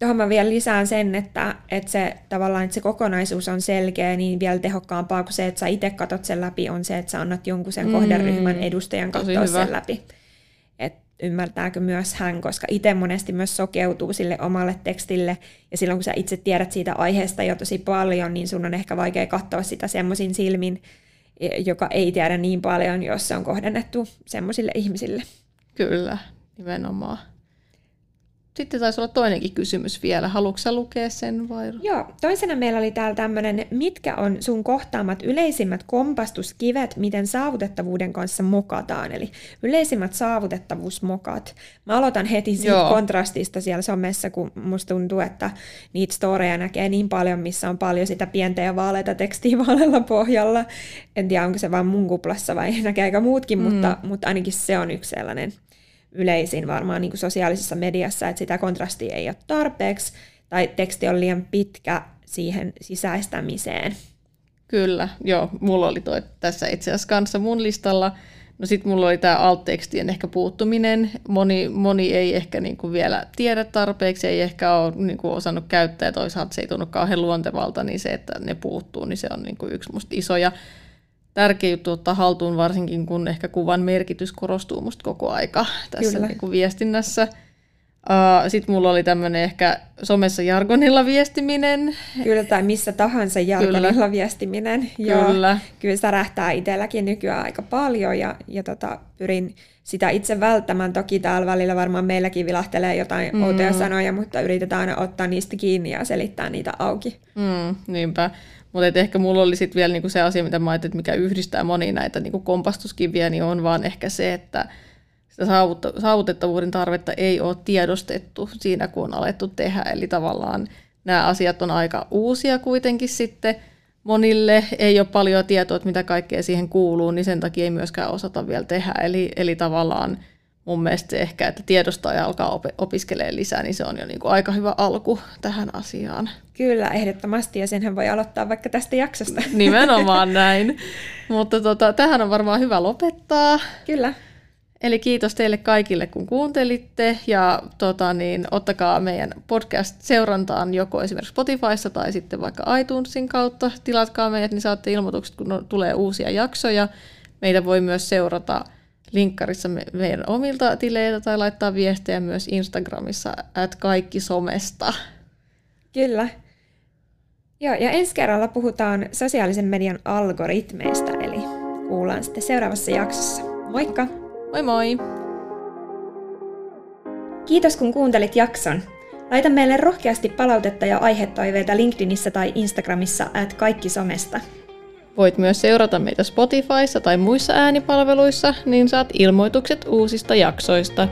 Tuohon mä vielä lisään sen, että, että se tavallaan että se kokonaisuus on selkeä, niin vielä tehokkaampaa kuin se, että sä itse katot sen läpi, on se, että sä annat jonkun sen mm, kohderyhmän edustajan katsoa sen läpi. Et ymmärtääkö myös hän, koska itse monesti myös sokeutuu sille omalle tekstille, ja silloin kun sä itse tiedät siitä aiheesta jo tosi paljon, niin sun on ehkä vaikea katsoa sitä semmoisin silmin, joka ei tiedä niin paljon, jos se on kohdennettu semmoisille ihmisille. Kyllä, nimenomaan. Sitten taisi olla toinenkin kysymys vielä. Haluatko lukea sen vai? Joo, toisena meillä oli täällä tämmöinen, mitkä on sun kohtaamat yleisimmät kompastuskivet, miten saavutettavuuden kanssa mokataan, eli yleisimmät saavutettavuusmokat. Mä aloitan heti siitä Joo. kontrastista siellä somessa, kun musta tuntuu, että niitä storeja näkee niin paljon, missä on paljon sitä pientä ja vaaleita tekstiä *laughs* vaalealla pohjalla. En tiedä, onko se vain mun kuplassa vai *laughs* näkeekö muutkin, mm. mutta, mutta ainakin se on yksi sellainen yleisin varmaan niin kuin sosiaalisessa mediassa, että sitä kontrastia ei ole tarpeeksi tai teksti on liian pitkä siihen sisäistämiseen. Kyllä, joo. Mulla oli toi tässä itse asiassa kanssa mun listalla. No sitten mulla oli tämä alt-tekstien ehkä puuttuminen. Moni, moni ei ehkä niinku vielä tiedä tarpeeksi, ei ehkä ole niinku osannut käyttää ja toisaalta se ei tunnu kauhean luontevalta, niin se, että ne puuttuu, niin se on niinku yksi musta iso ja tärkeä juttu ottaa haltuun, varsinkin kun ehkä kuvan merkitys korostuu musta koko aika tässä niinku viestinnässä. Uh, Sitten mulla oli tämmöinen ehkä somessa jargonilla viestiminen. Kyllä, tai missä tahansa jargonilla kyllä. viestiminen. Kyllä. Joo, kyllä se rähtää itselläkin nykyään aika paljon ja, ja tota, pyrin sitä itse välttämään. Toki täällä välillä varmaan meilläkin vilahtelee jotain mm. outoja sanoja, mutta yritetään aina ottaa niistä kiinni ja selittää niitä auki. Mm, niinpä. Mutta ehkä mulla oli sitten vielä niinku se asia, mitä mä ajattelin, mikä yhdistää moni näitä niinku kompastuskiviä, niin on vaan ehkä se, että – sitä saavutettavuuden tarvetta ei ole tiedostettu siinä, kun on alettu tehdä. Eli tavallaan nämä asiat on aika uusia kuitenkin sitten monille. Ei ole paljon tietoa, että mitä kaikkea siihen kuuluu, niin sen takia ei myöskään osata vielä tehdä. Eli, eli tavallaan mun mielestä se ehkä, että tiedostaa ja alkaa op- opiskelemaan lisää, niin se on jo niin kuin aika hyvä alku tähän asiaan. Kyllä, ehdottomasti, ja senhän voi aloittaa vaikka tästä jaksosta. *laughs* Nimenomaan näin. Mutta tota, tähän on varmaan hyvä lopettaa. Kyllä. Eli kiitos teille kaikille, kun kuuntelitte ja tota, niin, ottakaa meidän podcast seurantaan joko esimerkiksi Spotifyssa tai sitten vaikka iTunesin kautta. Tilatkaa meidät, niin saatte ilmoitukset, kun tulee uusia jaksoja. Meitä voi myös seurata linkkarissa meidän omilta tileiltä tai laittaa viestejä myös Instagramissa, at kaikki somesta. Kyllä. Joo, ja ensi kerralla puhutaan sosiaalisen median algoritmeista, eli kuullaan sitten seuraavassa jaksossa. Moikka! Moi moi! Kiitos kun kuuntelit jakson. Laita meille rohkeasti palautetta ja aihetoiveita LinkedInissä tai Instagramissa at kaikki somesta. Voit myös seurata meitä Spotifyssa tai muissa äänipalveluissa, niin saat ilmoitukset uusista jaksoista.